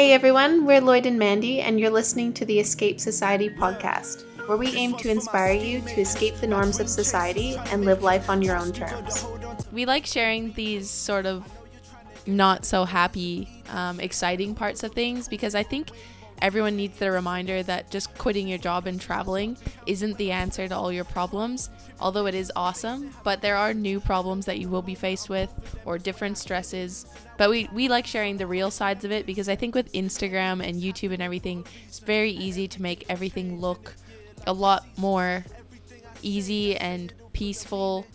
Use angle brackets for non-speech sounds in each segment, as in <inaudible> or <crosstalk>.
Hey everyone, we're Lloyd and Mandy, and you're listening to the Escape Society podcast, where we aim to inspire you to escape the norms of society and live life on your own terms. We like sharing these sort of not so happy, um, exciting parts of things because I think everyone needs the reminder that just quitting your job and traveling isn't the answer to all your problems, although it is awesome. But there are new problems that you will be faced with or different stresses. But we, we like sharing the real sides of it because I think with Instagram and YouTube and everything, it's very easy to make everything look a lot more easy and peaceful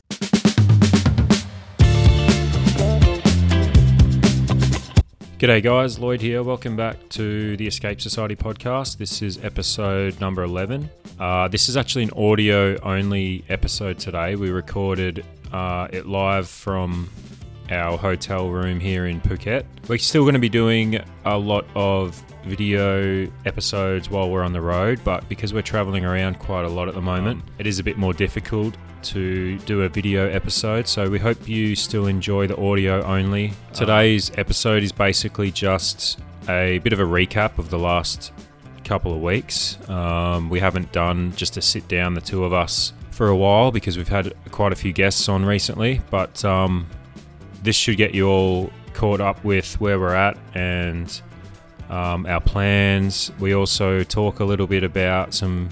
G'day, guys. Lloyd here. Welcome back to the Escape Society podcast. This is episode number 11. Uh, this is actually an audio only episode today. We recorded uh, it live from our hotel room here in Phuket. We're still going to be doing a lot of video episodes while we're on the road, but because we're traveling around quite a lot at the moment, it is a bit more difficult to do a video episode. So we hope you still enjoy the audio only. Today's episode is basically just a bit of a recap of the last couple of weeks. Um, we haven't done just a sit down, the two of us, for a while because we've had quite a few guests on recently, but um, this should get you all caught up with where we're at and um, our plans. We also talk a little bit about some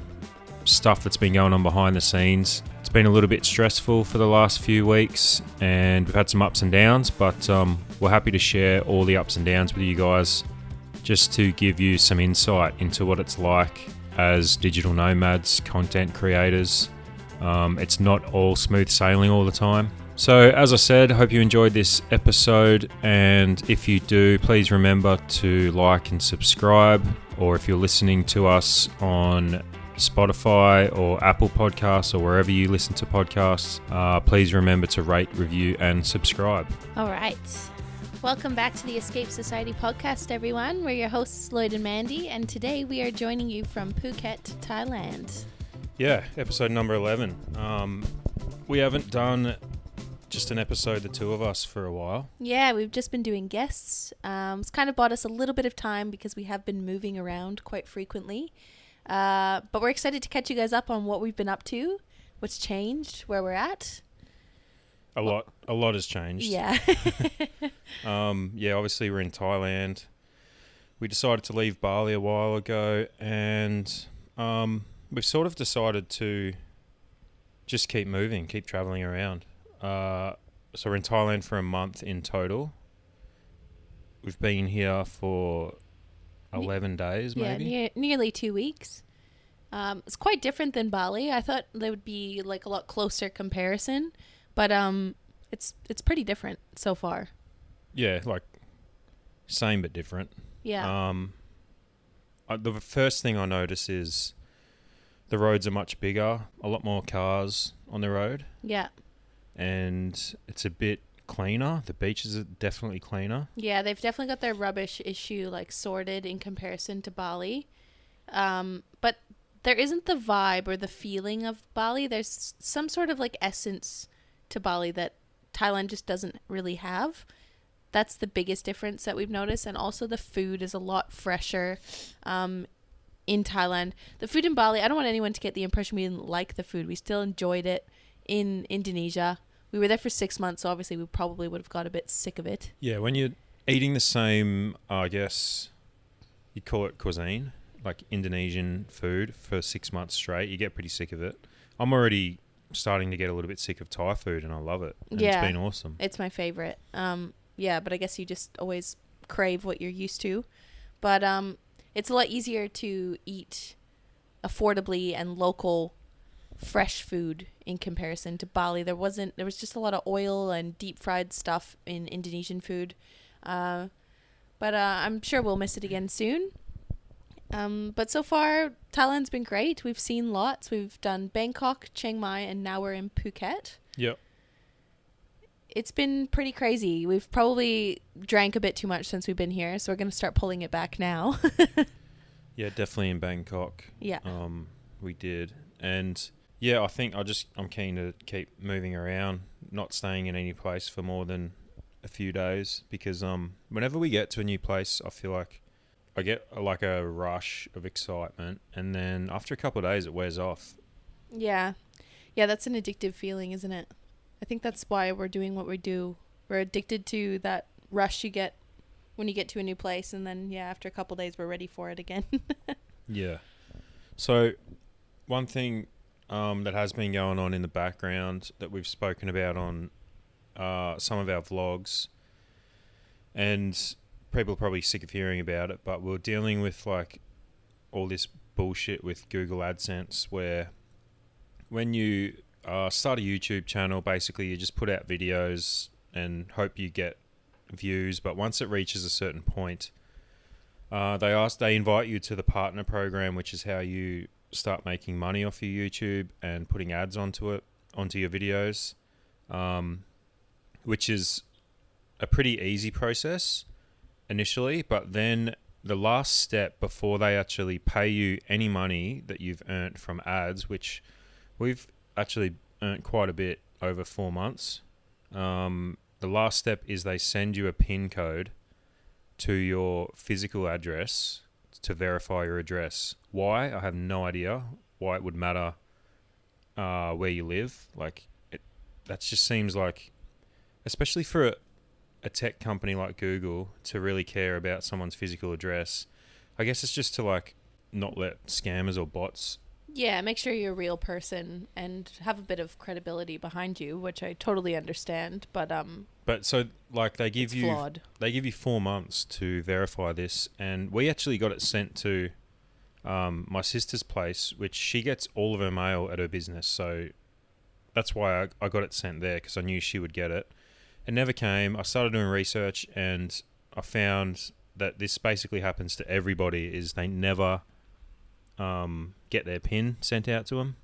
stuff that's been going on behind the scenes. It's been a little bit stressful for the last few weeks and we've had some ups and downs, but um, we're happy to share all the ups and downs with you guys just to give you some insight into what it's like as digital nomads, content creators. Um, it's not all smooth sailing all the time. So, as I said, hope you enjoyed this episode. And if you do, please remember to like and subscribe. Or if you're listening to us on Spotify or Apple Podcasts or wherever you listen to podcasts, uh, please remember to rate, review, and subscribe. All right. Welcome back to the Escape Society podcast, everyone. We're your hosts, Lloyd and Mandy, and today we are joining you from Phuket, Thailand. Yeah, episode number 11. Um, we haven't done just an episode, the two of us, for a while. Yeah, we've just been doing guests. Um, it's kind of bought us a little bit of time because we have been moving around quite frequently. Uh, but we're excited to catch you guys up on what we've been up to, what's changed, where we're at. A lot, a lot has changed. Yeah. <laughs> Um, yeah, obviously we're in Thailand. We decided to leave Bali a while ago, and um, we've sort of decided to just keep moving, keep traveling around. Uh, so we're in Thailand for a month in total. We've been here for eleven days, yeah, maybe. near, nearly two weeks. Um, it's quite different than Bali. I thought there would be like a lot closer comparison, but um, it's it's pretty different so far. Yeah, like same but different. Yeah. Um, I, the first thing I notice is the roads are much bigger, a lot more cars on the road, yeah. And it's a bit cleaner. The beaches are definitely cleaner. Yeah, they've definitely got their rubbish issue like sorted in comparison to Bali. Um, but there isn't the vibe or the feeling of Bali. There's some sort of like essence to Bali that Thailand just doesn't really have. That's the biggest difference that we've noticed. And also the food is a lot fresher um, in Thailand. The food in Bali, I don't want anyone to get the impression we didn't like the food. We still enjoyed it in Indonesia. We were there for six months, so obviously we probably would have got a bit sick of it. Yeah, when you're eating the same, I guess you call it cuisine, like Indonesian food for six months straight, you get pretty sick of it. I'm already starting to get a little bit sick of Thai food, and I love it. And Yeah. it's been awesome. It's my favorite. Um, yeah, but I guess you just always crave what you're used to. But um, it's a lot easier to eat affordably and local fresh food in comparison to Bali. There wasn't there was just a lot of oil and deep fried stuff in Indonesian food. Uh, but uh, I'm sure we'll miss it again soon. Um, but so far, Thailand's been great. We've seen lots. We've done Bangkok, Chiang Mai, and now we're in Phuket Yep. it's been pretty crazy. We've probably drank a bit too much since we've been here, so we're going to start pulling it back now. <laughs> Yeah, definitely in Bangkok. yeah. Um, we did, and yeah, I think I just I'm keen to keep moving around. not staying in any place for more than a few days because um whenever we get to a new place, I feel like I get like a rush of excitement, and then after a couple of days, it wears off. Yeah. Yeah, that's an addictive feeling, isn't it? I think that's why we're doing what we do. We're addicted to that rush you get when you get to a new place and then yeah, after a couple days we're ready for it again. <laughs> Yeah. So, one thing um, that has been going on in the background that we've spoken about on uh, some of our vlogs, and people are probably sick of hearing about it, but we're dealing with like all this bullshit with Google AdSense where when you uh, start a YouTube channel, basically you just put out videos and hope you get views, but once it reaches a certain point, uh, they ask, they invite you to the partner program, which is how you start making money off your YouTube and putting ads onto it, onto your videos, um, which is a pretty easy process initially, but then the last step before they actually pay you any money that you've earned from ads, which we've actually earned quite a bit over four months. Um, the last step is they send you a PIN code to your physical address to verify your address. Why? I have no idea why it would matter uh, where you live. Like, it, that just seems like, especially for a, a tech company like Google, to really care about someone's physical address. I guess it's just to like not let scammers or bots. Yeah, make sure you're a real person and have a bit of credibility behind you, which I totally understand, but um But so, like, they give you flawed. they give you four months to verify this, and we actually got it sent to um, my sister's place, which she gets all of her mail at her business. So that's why I, I got it sent there because I knew she would get it. It never came. I started doing research, and I found that this basically happens to everybody. Is they never um, get their pin sent out to them.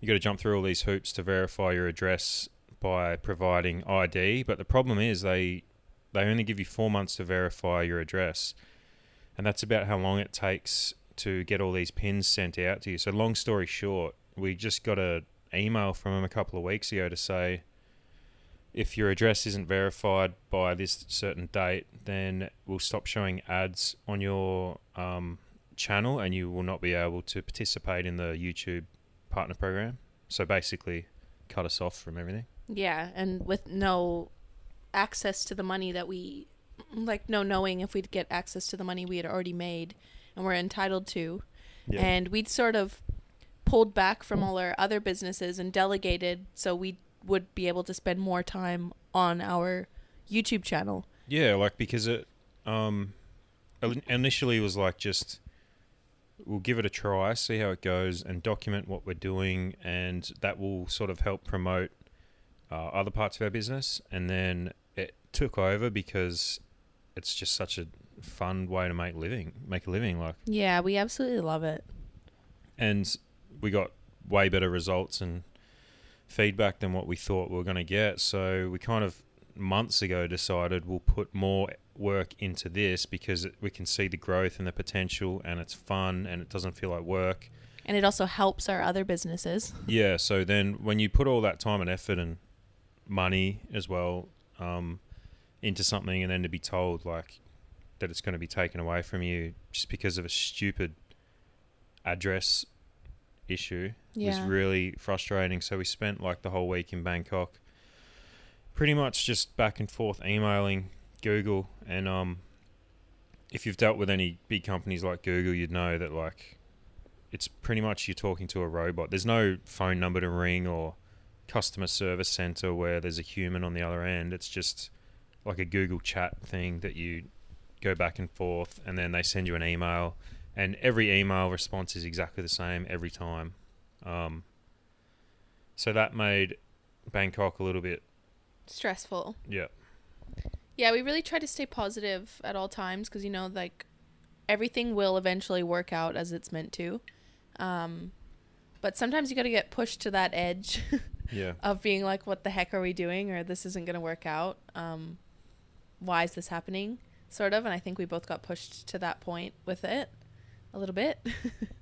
You got to jump through all these hoops to verify your address by providing ID, but the problem is they they only give you four months to verify your address, and that's about how long it takes to get all these pins sent out to you. So, long story short, we just got a email from them a couple of weeks ago to say if your address isn't verified by this certain date, then we'll stop showing ads on your um, channel, and you will not be able to participate in the YouTube partner program. So basically, cut us off from everything. Yeah, and with no access to the money that we like no knowing if we'd get access to the money we had already made and we're entitled to. And we'd sort of pulled back from all our other businesses and delegated so we would be able to spend more time on our YouTube channel. Yeah, like because it um initially was like just we'll give it a try, see how it goes, and document what we're doing, and that will sort of help promote uh, other parts of our business. And then it took over because it's just such a fun way to make living, make a living. Like, Yeah, we absolutely love it. and we got way better results and feedback than what we thought we were going to get. So we kind of months ago decided we'll put more work into this because we can see the growth and the potential, and it's fun and it doesn't feel like work. And it also helps our other businesses. Yeah. So then when you put all that time and effort and money as well um, into something, and then to be told like that it's going to be taken away from you just because of a stupid address issue was Yeah. really frustrating. So we spent like the whole week in Bangkok, pretty much just back and forth emailing Google. And um, if you've dealt with any big companies like Google, you'd know that like it's pretty much you're talking to a robot. There's no phone number to ring or customer service center where there's a human on the other end. It's just like a Google chat thing that you go back and forth, and then they send you an email, and every email response is exactly the same every time. Um, so that made Bangkok a little bit, Stressful. yeah, Yeah, we really try to stay positive at all times because you know, like everything will eventually work out as it's meant to. Um, but sometimes you got to get pushed to that edge <laughs> yeah, of being like, "What the heck are we doing?" or "This isn't going to work out." Um, why is this happening? Sort of, and I think we both got pushed to that point with it a little bit.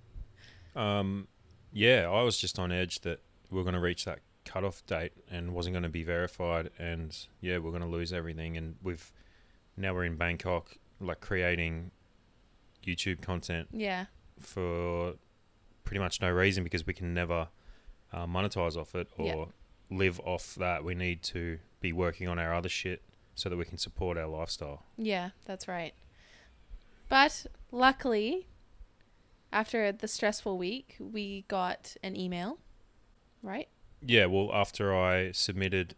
<laughs> um, yeah. I was just on edge that we are going to reach that cutoff date and wasn't going to be verified, and yeah, we're going to lose everything. And we've now we're in Bangkok, like creating YouTube content Yeah. for pretty much no reason because we can never uh, monetize off it or live off that. We need to be working on our other shit so that we can support our lifestyle. Yeah, that's right. But luckily, after the stressful week, we got an email, right? Yeah, well, after I submitted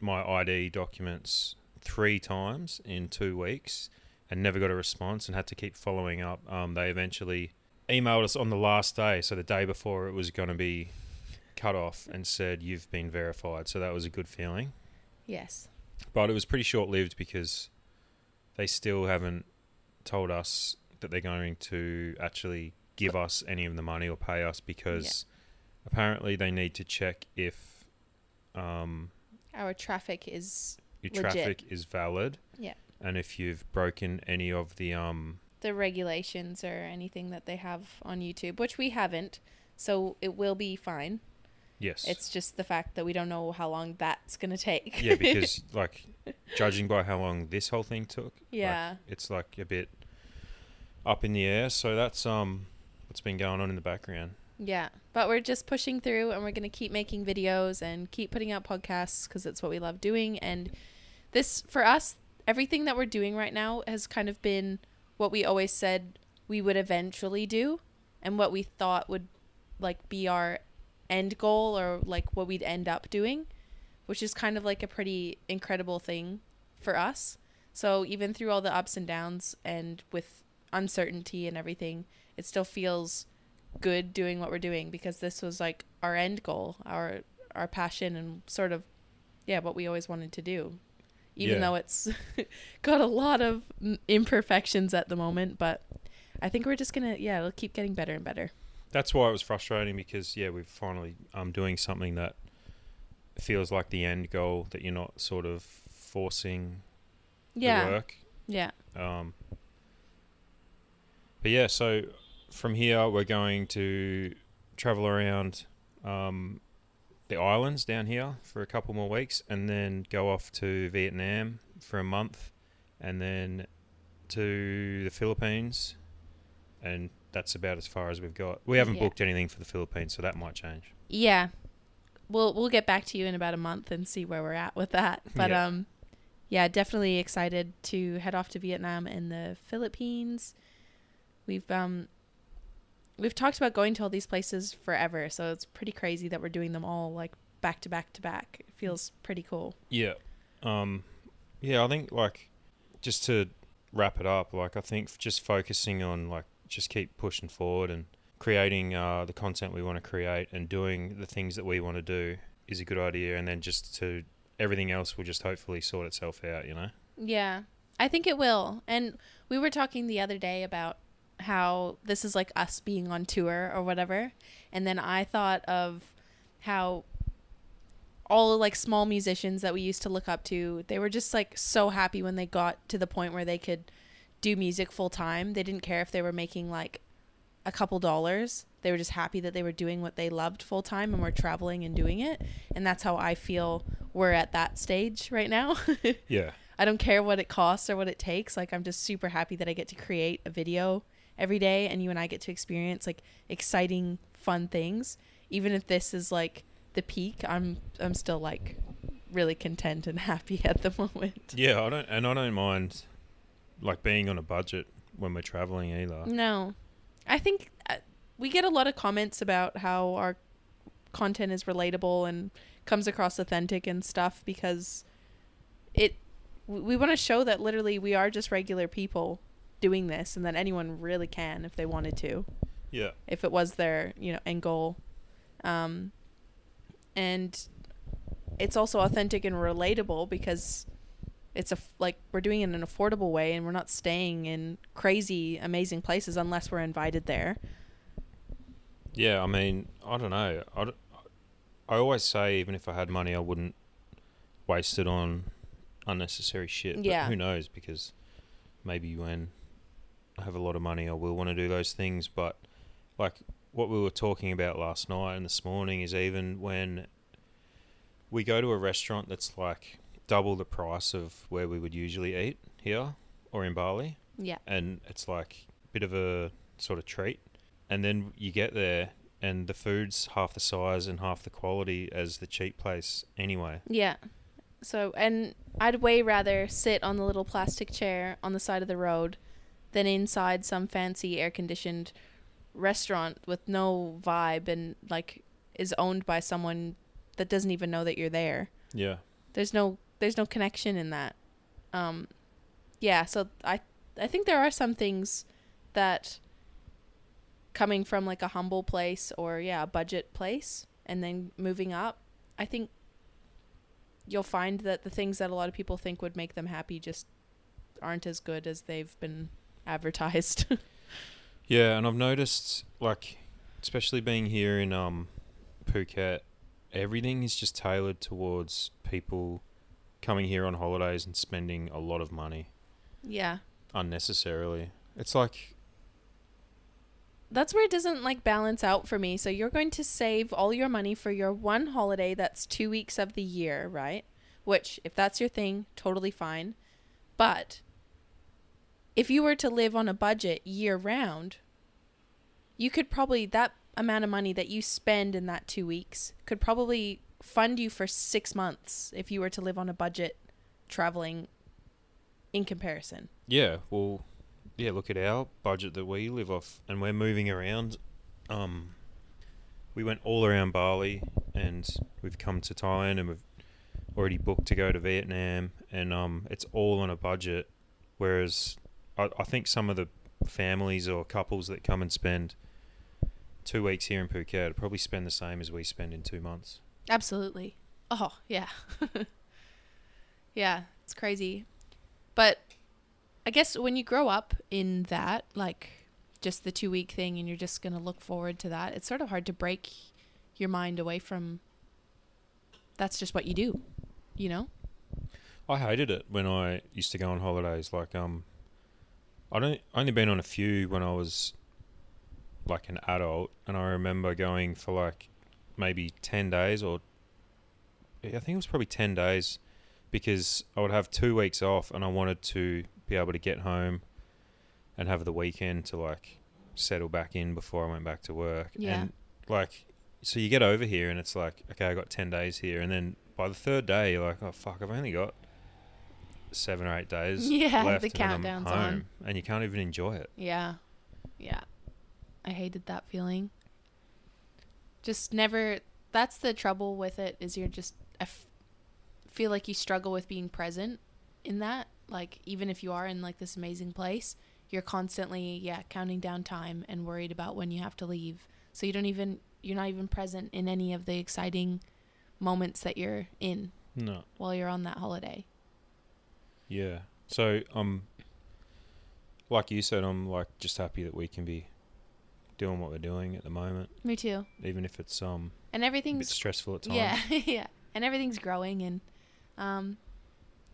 my ID documents three times in two weeks and never got a response and had to keep following up, um, they eventually emailed us on the last day, so the day before it was going to be cut off, and said, You've been verified. So that was a good feeling. Yes. But it was pretty short lived because they still haven't told us that they're going to actually give us any of the money or pay us because apparently they need to check if um, Our traffic is your Legit. traffic is valid. Yeah. And if you've broken any of the um the regulations or anything that they have on YouTube, which we haven't. So it will be fine. yes. It's just the fact that we don't know how long that's going to take. yeah, because <laughs> like judging by how long this whole thing took, like, Yeah. it's like a bit up in the air. So that's um what's been going on in the background. Yeah, but we're just pushing through and we're going to keep making videos and keep putting out podcasts because it's what we love doing. And this, for us, everything that we're doing right now has kind of been what we always said we would eventually do and what we thought would like be our end goal or like what we'd end up doing, which is kind of like a pretty incredible thing for us. So even through all the ups and downs and with uncertainty and everything, it still feels good doing what we're doing because this was like our end goal, our our passion and sort of yeah, what we always wanted to do. Even Yeah. though it's <laughs> got a lot of imperfections at the moment, but I think we're just going to yeah, it'll keep getting better and better. That's why it was frustrating because yeah, we're finally um doing something that feels like the end goal that you're not sort of forcing Yeah. the work. Yeah. Um, but yeah, so from here we're going to travel around um, the islands down here for a couple more weeks, and then go off to Vietnam for a month, and then to the Philippines, and that's about as far as we've got. We haven't Yeah. booked anything for the Philippines, so that might change. Yeah. We'll we'll get back to you in about a month and see where we're at with that. <laughs> But Yeah. um yeah, definitely excited to head off to Vietnam and the Philippines. We've um we've talked about going to all these places forever, so it's pretty crazy that we're doing them all like back to back to back. It feels pretty cool. Yeah. Um yeah, I think like just to wrap it up, like I think just focusing on like just keep pushing forward and creating uh the content we want to create and doing the things that we want to do is a good idea and then just to everything else will just hopefully sort itself out, you know. Yeah, I think it will. And we were talking the other day about how this is like us being on tour or whatever. And then I thought of how all like small musicians that we used to look up to, they were just like so happy when they got to the point where they could do music full time. They didn't care if they were making like a couple dollars. They were just happy that they were doing what they loved full time and were traveling and doing it. And that's how I feel we're at that stage right now. <laughs> Yeah. I don't care what it costs or what it takes. Like I'm just super happy that I get to create a video every day and you and I get to experience like exciting fun things. Even if this is like the peak, I'm I'm still like really content and <laughs> happy at the moment. Yeah, I don't and I don't mind like being on a budget when we're traveling either. No. I think uh, we get a lot of comments about how our content is relatable and comes across authentic and stuff because it we we want to show that literally we are just regular people doing this and that anyone really can if they wanted to Yeah. if it was their you know end goal um and it's also authentic and relatable because it's a f- like we're doing it in an affordable way and we're not staying in crazy amazing places unless we're invited there Yeah, I mean, I don't know. I I always say even if I had money, I wouldn't waste it on unnecessary shit. But Yeah. who knows? Because maybe when have a lot of money, I will want to do those things. But like what we were talking about last night and this morning is even when we go to a restaurant that's like double the price of where we would usually eat here or in Bali, Yeah. and it's like a bit of a sort of treat. And then you get there, and the food's half the size and half the quality as the cheap place anyway. Yeah. So, and I'd way rather sit on the little plastic chair on the side of the road than inside some fancy air conditioned restaurant with no vibe and like is owned by someone that doesn't even know that you're there. Yeah. There's no there's no connection in that. Um yeah, so I I think there are some things that coming from like a humble place or yeah, a budget place and then moving up, I think you'll find that the things that a lot of people think would make them happy just aren't as good as they've been advertised. <laughs> Yeah, and I've noticed, like, especially being here in um, Phuket, everything is just tailored towards people coming here on holidays and spending a lot of money yeah. unnecessarily. It's like, That's where it doesn't like balance out for me. So you're going to save all your money for your one holiday that's 2 weeks of the year, right? Which if that's your thing, totally fine. But if you were to live on a budget year round, you could probably that amount of money that you spend in that 2 weeks could probably fund you for 6 months if you were to live on a budget traveling in comparison. yeah, well, yeah, look at our budget that we live off, and we're moving around. Um, we went all around Bali, and we've come to Thailand, and we've already booked to go to Vietnam, and um, it's all on a budget. Whereas I, I think some of the families or couples that come and spend two weeks here in Phuket probably spend the same as we spend in two months. Absolutely. Oh, yeah. <laughs> yeah, it's crazy. But I guess when you grow up in that, like just the two week thing, and you're just going to look forward to that, it's sort of hard to break your mind away from that's just what you do, you know? I hated it when I used to go on holidays. Like, um, I don't only been on a few when I was like an adult, and I remember going for like maybe ten days, or I think it was probably ten days, because I would have two weeks off, and I wanted to be able to get home and have the weekend to like settle back in before I went back to work. Yeah. And like, so you get over here, and it's like, okay, I got ten days here, and then by the third day, you're like, oh fuck, I've only got seven or eight days <laughs> Yeah, left, the countdown's home, on. and you can't even enjoy it. Yeah. Yeah. I hated that feeling. Just never that's the trouble with it is you're just I f- feel like you struggle with being present in that like even if you are in like this amazing place, you're constantly yeah, counting down time and worried about when you have to leave. So you don't even you're not even present in any of the exciting moments that you're in No, while you're on that holiday. Yeah. So um, like you said, I'm like just happy that we can be doing what we're doing at the moment, Me too. even if it's um And a bit everything's stressful at times. Yeah, <laughs> yeah. And everything's growing and um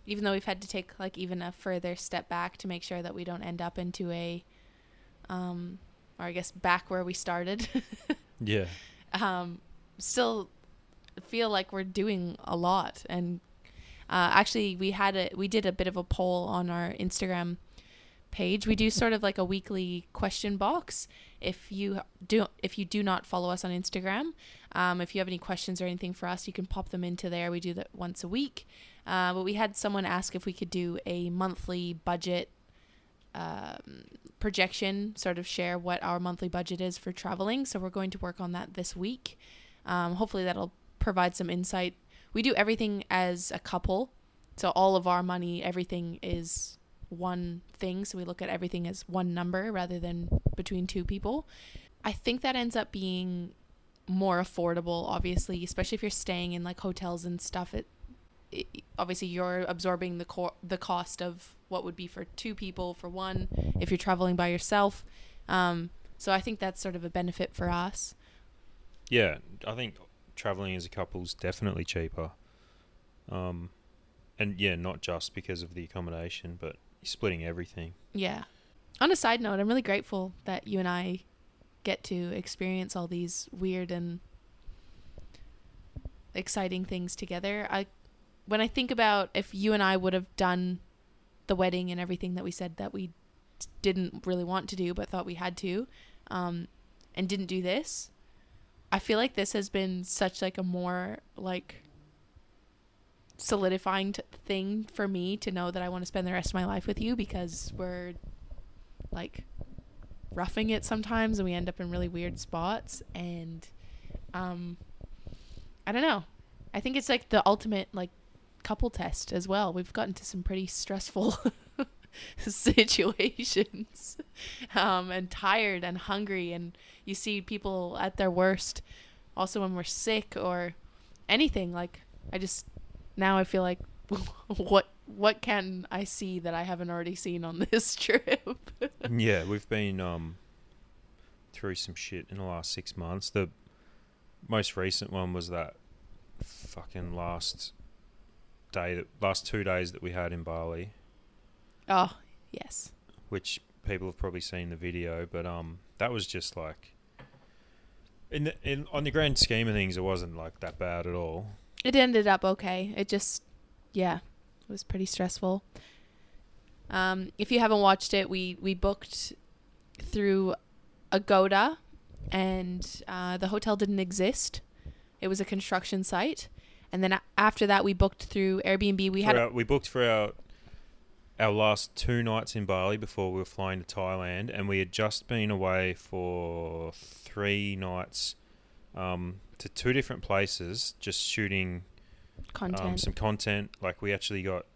even though we've had to take like even a further step back to make sure that we don't end up into a um or I guess back where we started. <laughs> Yeah. um still feel like we're doing a lot and uh, actually we had a we did a bit of a poll on our Instagram page. We do sort of like a weekly question box. If you do if you do not follow us on Instagram, um, if you have any questions or anything for us, you can pop them into there. We do that once a week. Uh, but we had someone ask if we could do a monthly budget um, projection, sort of share what our monthly budget is for traveling. So we're going to work on that this week. Um, hopefully that'll provide some insight. We do everything as a couple. So all of our money, everything is one thing. So we look at everything as one number rather than between two people. I think that ends up being more affordable, obviously, especially if you're staying in like hotels and stuff. It, it obviously you're absorbing the co- the cost of what would be for two people for one if you're traveling by yourself. Um, so I think that's sort of a benefit for us. Yeah, I think traveling as a couple is definitely cheaper. Um, and yeah, not just because of the accommodation, but splitting everything. Yeah. On a side note, I'm really grateful that you and I get to experience all these weird and exciting things together. I when I think about if you and I would have done the wedding and everything that we said that we didn't really want to do but thought we had to um and didn't do this, I feel like this has been such like a more like solidifying t- thing for me to know that I want to spend the rest of my life with you because we're like roughing it sometimes and we end up in really weird spots and um I don't know. I think it's like the ultimate like couple test as well. We've gotten to some pretty stressful <laughs> <laughs> situations um and tired and hungry and you see people at their worst also when we're sick or anything like I just now I feel like <laughs> what what can I see that I haven't already seen on <laughs> this trip? yeah, we've been um through some shit in the last six months. The most recent one was that fucking last day, that last two days that we had in Bali, oh, yes. which people have probably seen the video, but um, that was just like. In, the, in on the grand scheme of things, it wasn't like that bad at all. It ended up okay. It just yeah, it was pretty stressful. Um, if you haven't watched it, we we booked through Agoda, and uh, the hotel didn't exist. It was a construction site, and then after that, we booked through Airbnb. We For had our- we booked for our our last two nights in Bali before we were flying to Thailand, and we had just been away for three nights um, to two different places, just shooting content. um, some content. Like we actually got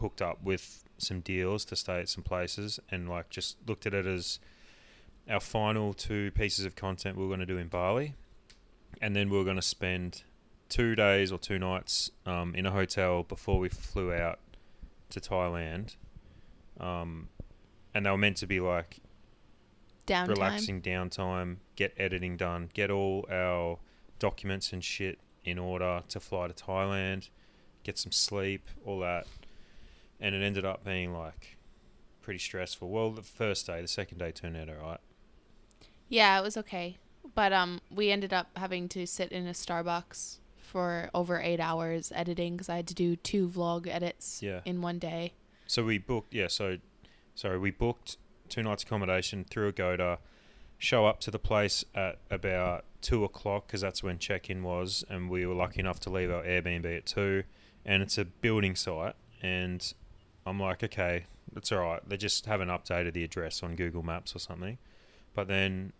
hooked up with some deals to stay at some places, and like just looked at it as our final two pieces of content we were going to do in Bali, and then we were going to spend two days or two nights um, in a hotel before we flew out to Thailand. Um, and they were meant to be like Downtime. relaxing downtime, get editing done, get all our documents and shit in order to fly to Thailand, get some sleep, all that. And it ended up being like pretty stressful. Well, the first day, the second day turned out alright. Yeah, it was okay. But um, we ended up having to sit in a Starbucks for over eight hours editing because I had to do two vlog edits Yeah. in one day. So we booked, yeah, so, sorry, we booked two nights accommodation through Agoda, to show up to the place at about two o'clock because that's when check in was, and we were lucky enough to leave our Airbnb at two. And it's a building site, and I'm like, okay, that's all right. They just haven't updated the address on Google Maps or something. But then,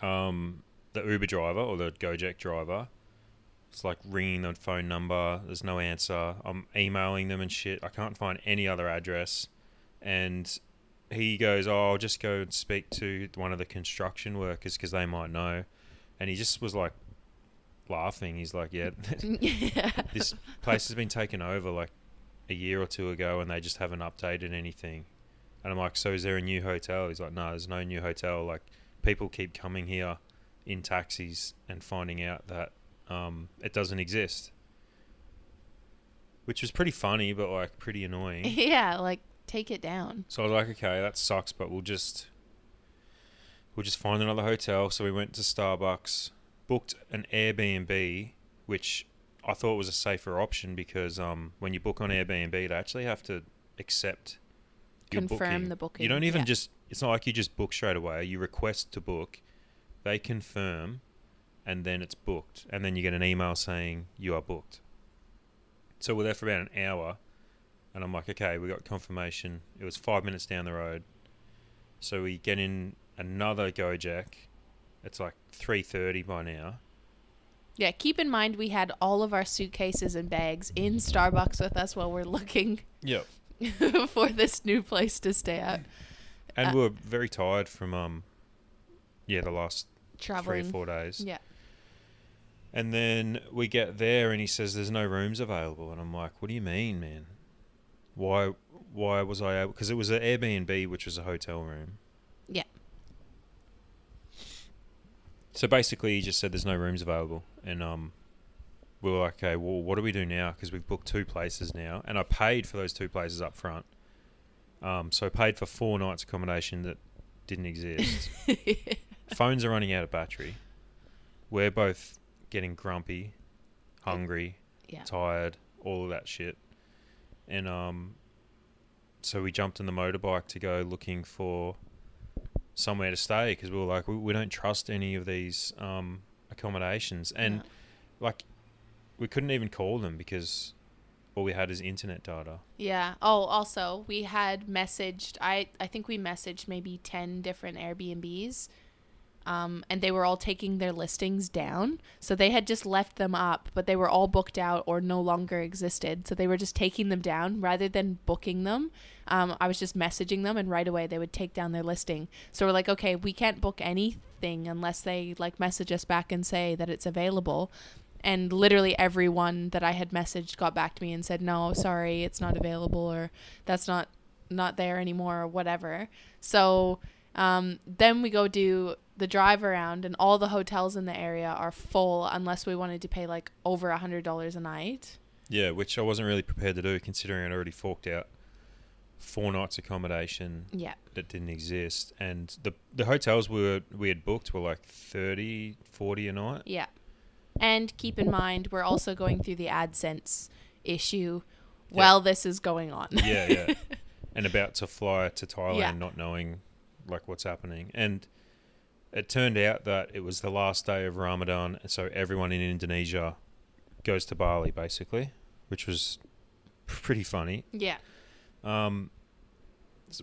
um, the Uber driver or the Gojek driver, it's like ringing the phone number. There's no answer. I'm emailing them and shit. I can't find any other address, and he goes, "Oh, I'll just go and speak to one of the construction workers because they might know." And he just was like laughing. He's like, "Yeah, yeah. <laughs> <laughs> this place has been taken over like a year or two ago, and they just haven't updated anything." And I'm like, "So is there a new hotel?" He's like, "No, there's no new hotel. Like people keep coming here in taxis and finding out that um, it doesn't exist." Which was pretty funny, but like pretty annoying. <laughs> yeah, like take it down. So I was like, okay, that sucks, but we'll just we'll just find another hotel. So we went to Starbucks, booked an Airbnb, which I thought was a safer option because um, when you book on Airbnb, they actually have to accept Confirm booking. the booking. You don't even yeah. just. It's not like you just book straight away. You request to book, they confirm, and then it's booked, and then you get an email saying you are booked. So we're there for about an hour, and I'm like, okay, we got confirmation. It was five minutes down the road, so we get in another Gojek. It's like three thirty by now. Yeah, keep in mind we had all of our suitcases and bags in Starbucks with us while we're looking Yep. <laughs> for this new place to stay at. And Uh, we we're very tired from um, yeah, the last Traveling. three or four days. Yeah. And then we get there and he says there's no rooms available and I'm like, "What do you mean, man? Why why was I able because it was an Airbnb which was a hotel room." Yeah. So basically he just said there's no rooms available and um we were like, "Okay, well, what do we do now because we've booked two places now and I paid for those two places up front." Um so I paid for four nights accommodation that didn't exist. <laughs> Phones are running out of battery. We're both getting grumpy. hungry, Yeah. tired, all of that shit. And um, so we jumped in the motorbike to go looking for somewhere to stay because we were like, we, we don't trust any of these um, accommodations, and Yeah. like we couldn't even call them because all we had is internet data. Yeah. Oh, also, we had messaged. I I think we messaged maybe ten different Airbnbs, um, and they were all taking their listings down. So they had just left them up, but they were all booked out or no longer existed. So they were just taking them down rather than booking them. Um, I was just messaging them, and right away they would take down their listing. So we're like, okay, we can't book anything unless they like message us back and say that it's available and literally everyone that I had messaged got back to me and said, "No, sorry, it's not available," or "That's not not there anymore," or whatever. So um, then we go do the drive around, and all the hotels in the area are full unless we wanted to pay like over a hundred dollars a night. Yeah, which I wasn't really prepared to do considering I'd already forked out four nights accommodation Yeah, that didn't exist and the the hotels we were we had booked were like 30 40 a night yeah. And keep in mind, we're also going through the AdSense issue while this is going on. yeah yeah <laughs> and about to fly to thailand Yeah. not knowing like what's happening and it turned out that it was the last day of ramadan so everyone in indonesia goes to bali basically which was pretty funny yeah. Um,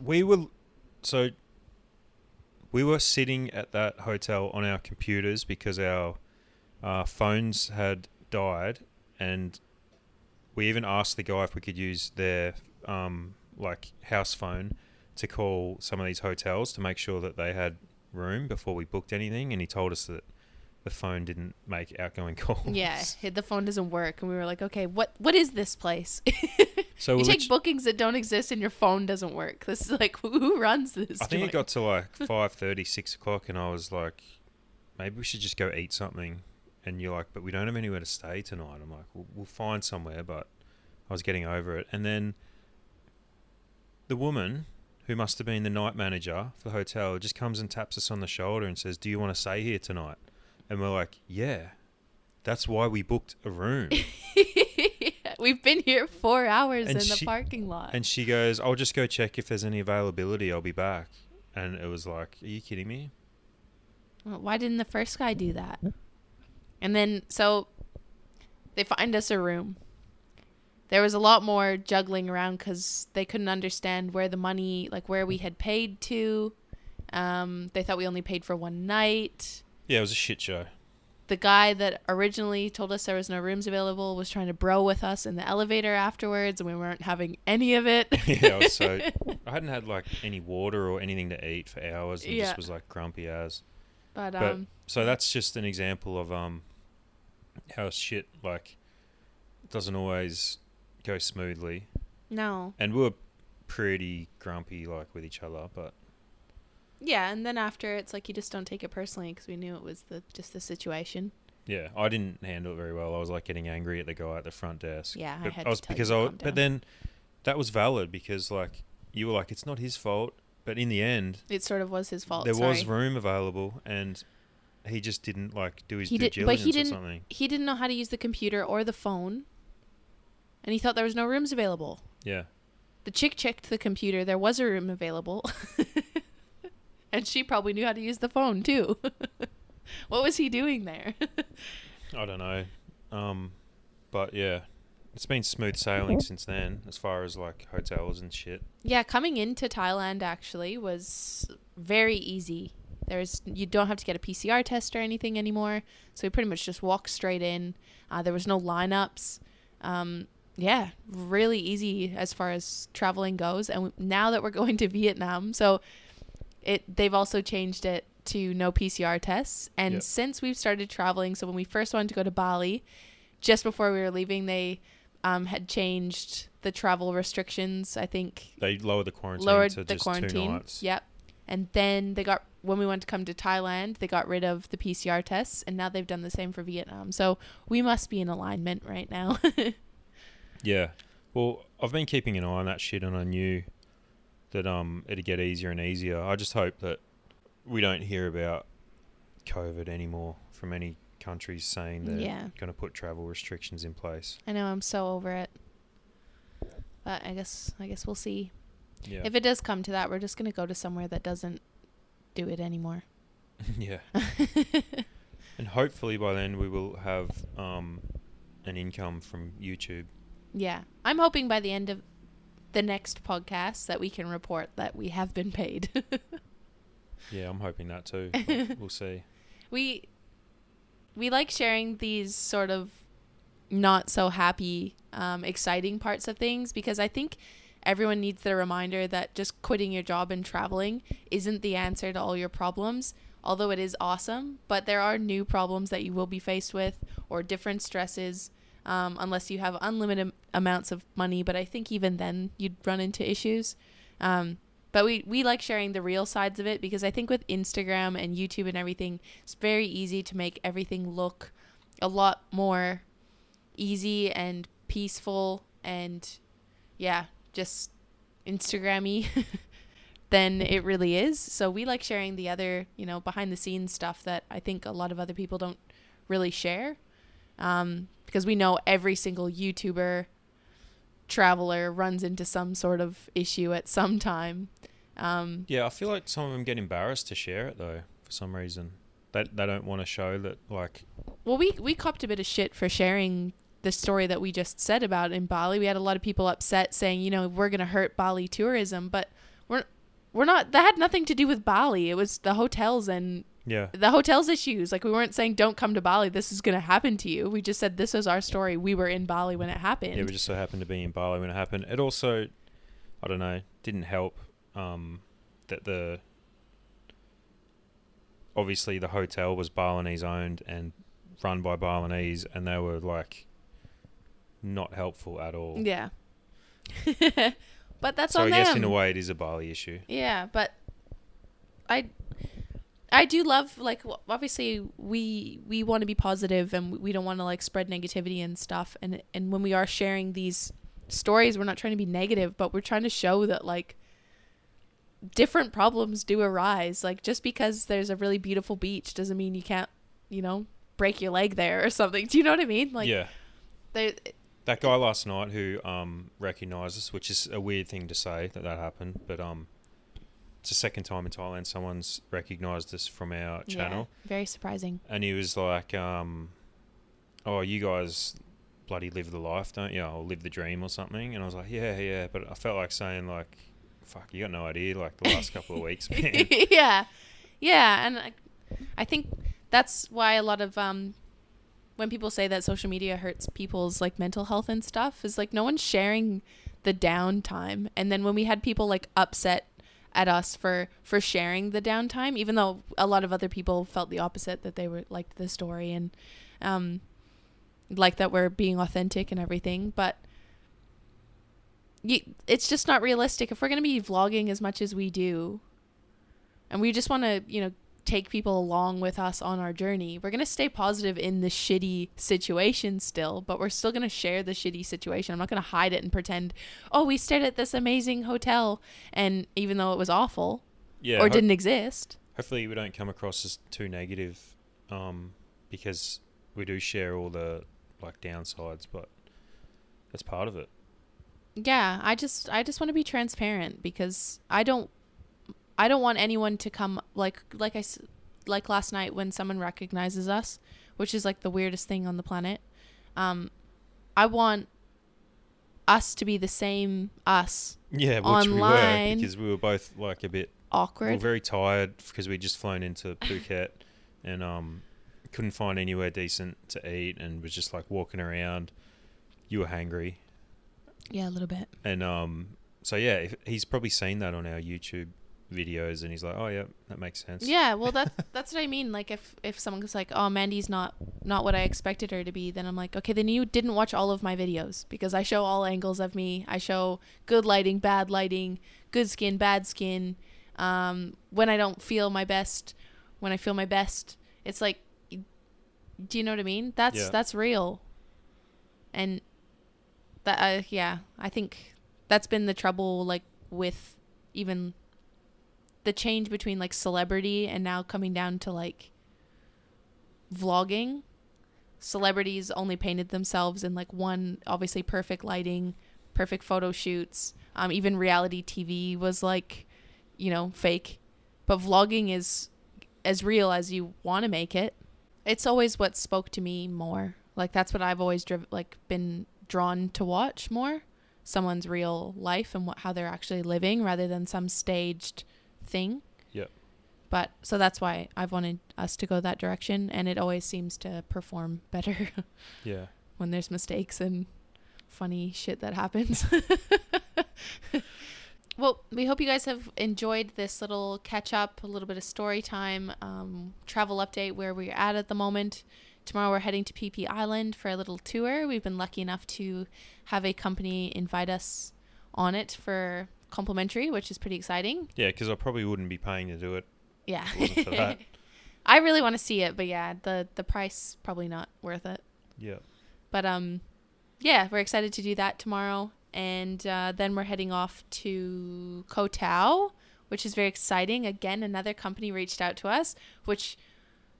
we were so we were sitting at that hotel on our computers because our uh, phones had died, and we even asked the guy if we could use their um, like house phone to call some of these hotels to make sure that they had room before we booked anything, and he told us that the phone didn't make outgoing <laughs> calls. Yeah, the phone doesn't work, and we were like, okay, what what is this place? <laughs> So you take lit- bookings that don't exist, and your phone doesn't work. This is like <laughs> who, runs this? I think joint? it got to like five thirty, six o'clock, and I was like, maybe we should just go eat something. And you're like, but we don't have anywhere to stay tonight. I'm like, we'll, we'll find somewhere, but I was getting over it. And then the woman, who must have been the night manager for the hotel, just comes and taps us on the shoulder and says, "Do you want to stay here tonight?" And we're like, "Yeah." That's why we booked a room. <laughs> We've been here four hours And in the parking lot. and she goes, "I'll just go check if there's any availability. I'll be back." And it was like, "Are you kidding me?" Well, Why didn't the first guy do that? And then so they find us a room. There was a lot more juggling around because they couldn't understand where the money, like where we had paid to. Um, they thought we only paid for one night. Yeah, it was a shit show. The guy that originally told us there was no rooms available was trying to bro with us in the elevator afterwards, and we weren't having any of it. <laughs> yeah, I so <laughs> I hadn't had like any water or anything to eat for hours, and Yeah. just was like grumpy as. but But um, so that's just an example of um how shit like doesn't always go smoothly, no, and we were pretty grumpy like with each other, but yeah. And then after, it's like you just don't take it personally because we knew it was the just the situation. yeah, I didn't handle it very well. I was like getting angry at the guy at the front desk. Yeah, I but had was to because I but then that was valid because like you were like it's not his fault, but in the end It sort of was his fault. there sorry. was room available and he just didn't like do his He due did- but he or didn't- something. he didn't know how to use the computer or the phone, and he thought there was no rooms available. Yeah. The chick checked the computer. There was a room available, <laughs> and she probably knew how to use the phone too. <laughs> what was he doing there? I don't know. Um but yeah. It's been smooth sailing since then as far as like hotels and shit. yeah, coming into Thailand actually was very easy. There's you don't have to get a PCR test or anything anymore, so we pretty much just walk straight in. Uh, there was no lineups. Um, yeah, really easy as far as traveling goes. And now that we're <laughs> going to Vietnam, so it they've also changed it to no PCR tests. And Yep. since we've started traveling, so when we first wanted to go to Bali, just before we were leaving, they um, had changed the travel restrictions. I think They lowered the quarantine lowered to the just two quarantine. nights. Yep. And then they got when we went to come to Thailand, they got rid of the PCR tests, and now they've done the same for Vietnam. So we must be in alignment right now. <laughs> Yeah. Well, I've been keeping an eye on that shit and I knew that um it'd get easier and easier. I just hope that we don't hear about COVID anymore from any countries saying they're Yeah. going to put travel restrictions in place. I know I'm so over it. But I guess I guess we'll see. Yeah. If it does come to that, we're just gonna go to somewhere that doesn't do it anymore. <laughs> yeah. <laughs> And hopefully by then we will have um, an income from YouTube. Yeah. I'm hoping by the end of the next podcast that we can report that we have been paid. <laughs> Yeah, I'm hoping that too. <laughs> we'll see. we we like sharing these sort of not so happy um, exciting parts of things because i think everyone needs the reminder that just quitting your job and traveling isn't the answer to all your problems although it is awesome but there are new problems that you will be faced with or different stresses um, unless you have unlimited amounts of money but i think even then you'd run into issues um, but we, we like sharing the real sides of it because I think with Instagram and YouTube and everything, it's very easy to make everything look a lot more easy and peaceful and yeah, just Instagrammy <laughs> than it really is. So we like sharing the other, you know, behind the scenes stuff that I think a lot of other people don't really share. Um, because we know every single YouTuber traveler runs into some sort of issue at some time. Um, Yeah, I feel like some of them get embarrassed to share it though for some reason. They they don't want to show that like well, we we copped a bit of shit for sharing the story that we just said about in Bali. We had a lot of people upset saying, you know, we're going to hurt Bali tourism, but we're we're not. That had nothing to do with Bali. It was the hotels and yeah. the hotels issues. Like we weren't saying don't come to Bali. This is going to happen to you. We just said this was our story. We were in Bali when it happened. Yeah, we just so happened to be in Bali when it happened. It also, I don't know, didn't help um, that the obviously the hotel was Balinese owned and run by Balinese, and they were like not helpful at all. yeah. <laughs> but that's so on I guess in a way it is a Bali issue. Yeah, but I I do love like obviously we we want to be positive and we don't want to like spread negativity and stuff. And and when we are sharing these stories we're not trying to be negative but we're trying to show that like different problems do arise. Like just because there's a really beautiful beach doesn't mean you can't you know break your leg there or something. Do you know what i mean? Like yeah, there that guy last night who um, recognised us, which is a weird thing to say that that happened, but um, it's the second time in Thailand someone's recognised us from our channel. yeah, very surprising and he was like, um, "Oh, you guys bloody live the life, don't you? Or live the dream or something?" And I was like, "Yeah, yeah," but I felt like saying like, "Fuck, you got no idea." Like the last couple of weeks, man. <laughs> yeah, yeah, and I, I think that's why a lot of um, when people say that social media hurts people's like mental health and stuff, is like no one's sharing the downtime. And then when we had people like upset at us for for sharing the downtime, even though a lot of other people felt the opposite, that they were liked the story and um, like that we're being authentic and everything, but. You, it's just not realistic if we're going to be vlogging as much as we do and we just want to you know take people along with us on our journey. We're going to stay positive in the shitty situation still but we're still going to share the shitty situation. I'm not going to hide it and pretend oh we stayed at this amazing hotel and even though it was awful yeah, or ho- didn't exist. hopefully we don't come across as too negative, um, because we do share all the like downsides, but that's part of it. yeah i just i just want to be transparent because i don't i don't want anyone to come like like i like last night when someone recognizes us which is like the weirdest thing on the planet um i want us to be the same us Yeah, which we were because we were both like a bit we were awkward very tired because we'd just flown into Phuket and um couldn't find anywhere decent to eat and was just like walking around. You were hangry. yeah a little bit And um, so yeah, if, he's probably seen that on our YouTube videos, and he's like, "Oh yeah, that makes sense." yeah well that's <laughs> that's what i mean. Like if if someone goes like oh mandy's not not what i expected her to be then i'm like okay then you didn't watch all of my videos because i show all angles of me. I show good lighting bad lighting good skin bad skin. Um when i don't feel my best when i feel my best it's like do you know what i mean? That's Yeah. that's real. And that uh, yeah i think that's been the trouble like with even the change between like celebrity and now coming down to like vlogging celebrities only painted themselves in like one obviously perfect lighting, perfect photo shoots. Um, even reality TV was like, you know, fake. But vlogging is as real as you want to make it. It's always what spoke to me more. Like that's what I've always driv- like been drawn to watch more. Someone's real life and what how they're actually living rather than some staged thing. Yep. But so that's why I've wanted us to go that direction and it always seems to perform <laughs> better Yeah. when there's mistakes and funny shit that happens. <laughs> well, we hope you guys have enjoyed this little catch up, a little bit of story time, um, travel update where we're at at the moment. Tomorrow we're heading to Phi Phi Island for a little tour. We've been lucky enough to have a company invite us on it for complimentary, which is pretty exciting. Yeah, because I probably wouldn't be paying to do it. Yeah. it wasn't for that. <laughs> I really want to see it, but yeah, the the price probably not worth it. Yeah. But um, yeah, we're excited to do that tomorrow, and uh, then we're heading off to Koh Tao, which is very exciting. Again, another company reached out to us, which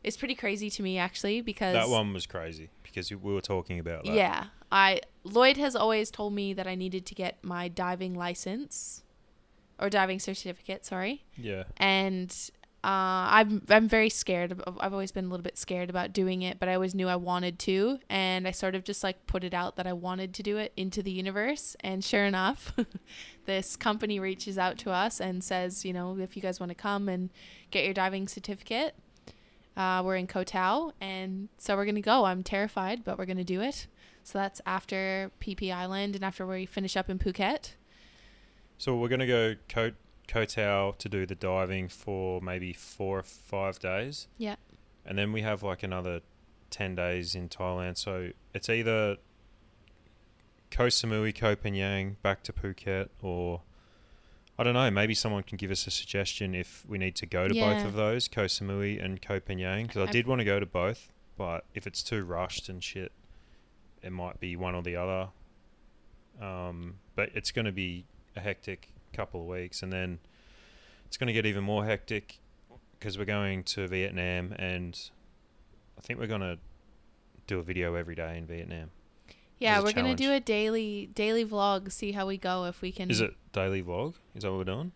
is pretty crazy to me actually because That one was crazy because we were talking about that. yeah, I Lloyd has always told me that I needed to get my diving license or diving certificate. Sorry, Yeah. and uh, I'm I'm very scared. Of, I've always been a little bit scared about doing it, but I always knew I wanted to, and I sort of just like put it out that I wanted to do it into the universe. And sure enough, <laughs> this company reaches out to us and says, you know, if you guys want to come and get your diving certificate, uh, we're in Koh Tao, and so we're gonna go. I'm terrified, but we're gonna do it. So that's after Phi Phi Island and after we finish up in Phuket. So we're going to Koh Tao to do the diving for maybe four or five days. Yeah. And then we have like another 10 days in Thailand. So it's either Koh Samui, Koh Phangan, back to Phuket, or I don't know, maybe someone can give us a suggestion if we need to go to Yeah. both of those, Koh Samui and Koh Phangan, because I did want to go to both, but if it's too rushed and shit, it might be one or the other. Um, but it's going to be a hectic couple of weeks, and then it's going to get even more hectic because we're going to Vietnam, and I think we're going to do a video every day in Vietnam. Yeah, we're gonna do a daily daily vlog. See how we go. If we can. Is it daily vlog? Is that what we're doing?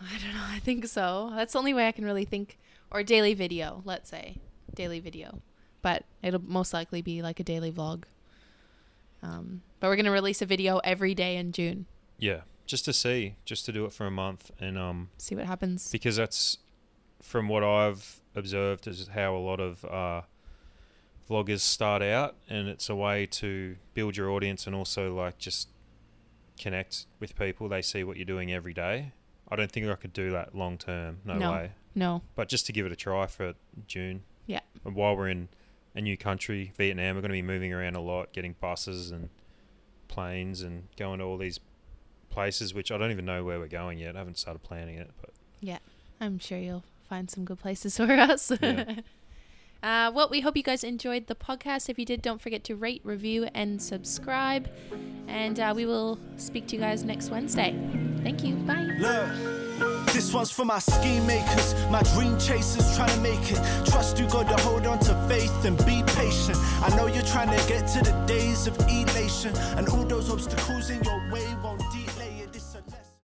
I don't know. I think so. That's the only way I can really think. Or daily video. Let's say daily video, but it'll most likely be like a daily vlog. Um, but we're gonna release a video every day in June. Yeah, just to see, just to do it for a month, and um, See what happens. because that's from what I've observed is how a lot of uh, vloggers start out, and it's a way to build your audience and also like just connect with people. They see what you're doing every day. I don't think I could do that long term. No, No. way. No. But just to give it a try for June. Yeah. And while we're in a new country, Vietnam, we're going to be moving around a lot, getting buses and planes and going to all these places, which I don't even know where we're going yet. I haven't started planning it, but yeah, I'm sure you'll find some good places <laughs> for us. Yeah. <laughs> uh, well, we hope you guys enjoyed the podcast. If you did, don't forget to rate, review, and subscribe. And uh, we will speak to you guys next Wednesday. Thank you. Bye. Look, this one's for my scheme makers, my dream chasers trying to make it. Trust you gotta hold on to faith and be patient. I know you're trying to get to the days of elation, and all those obstacles in your way won't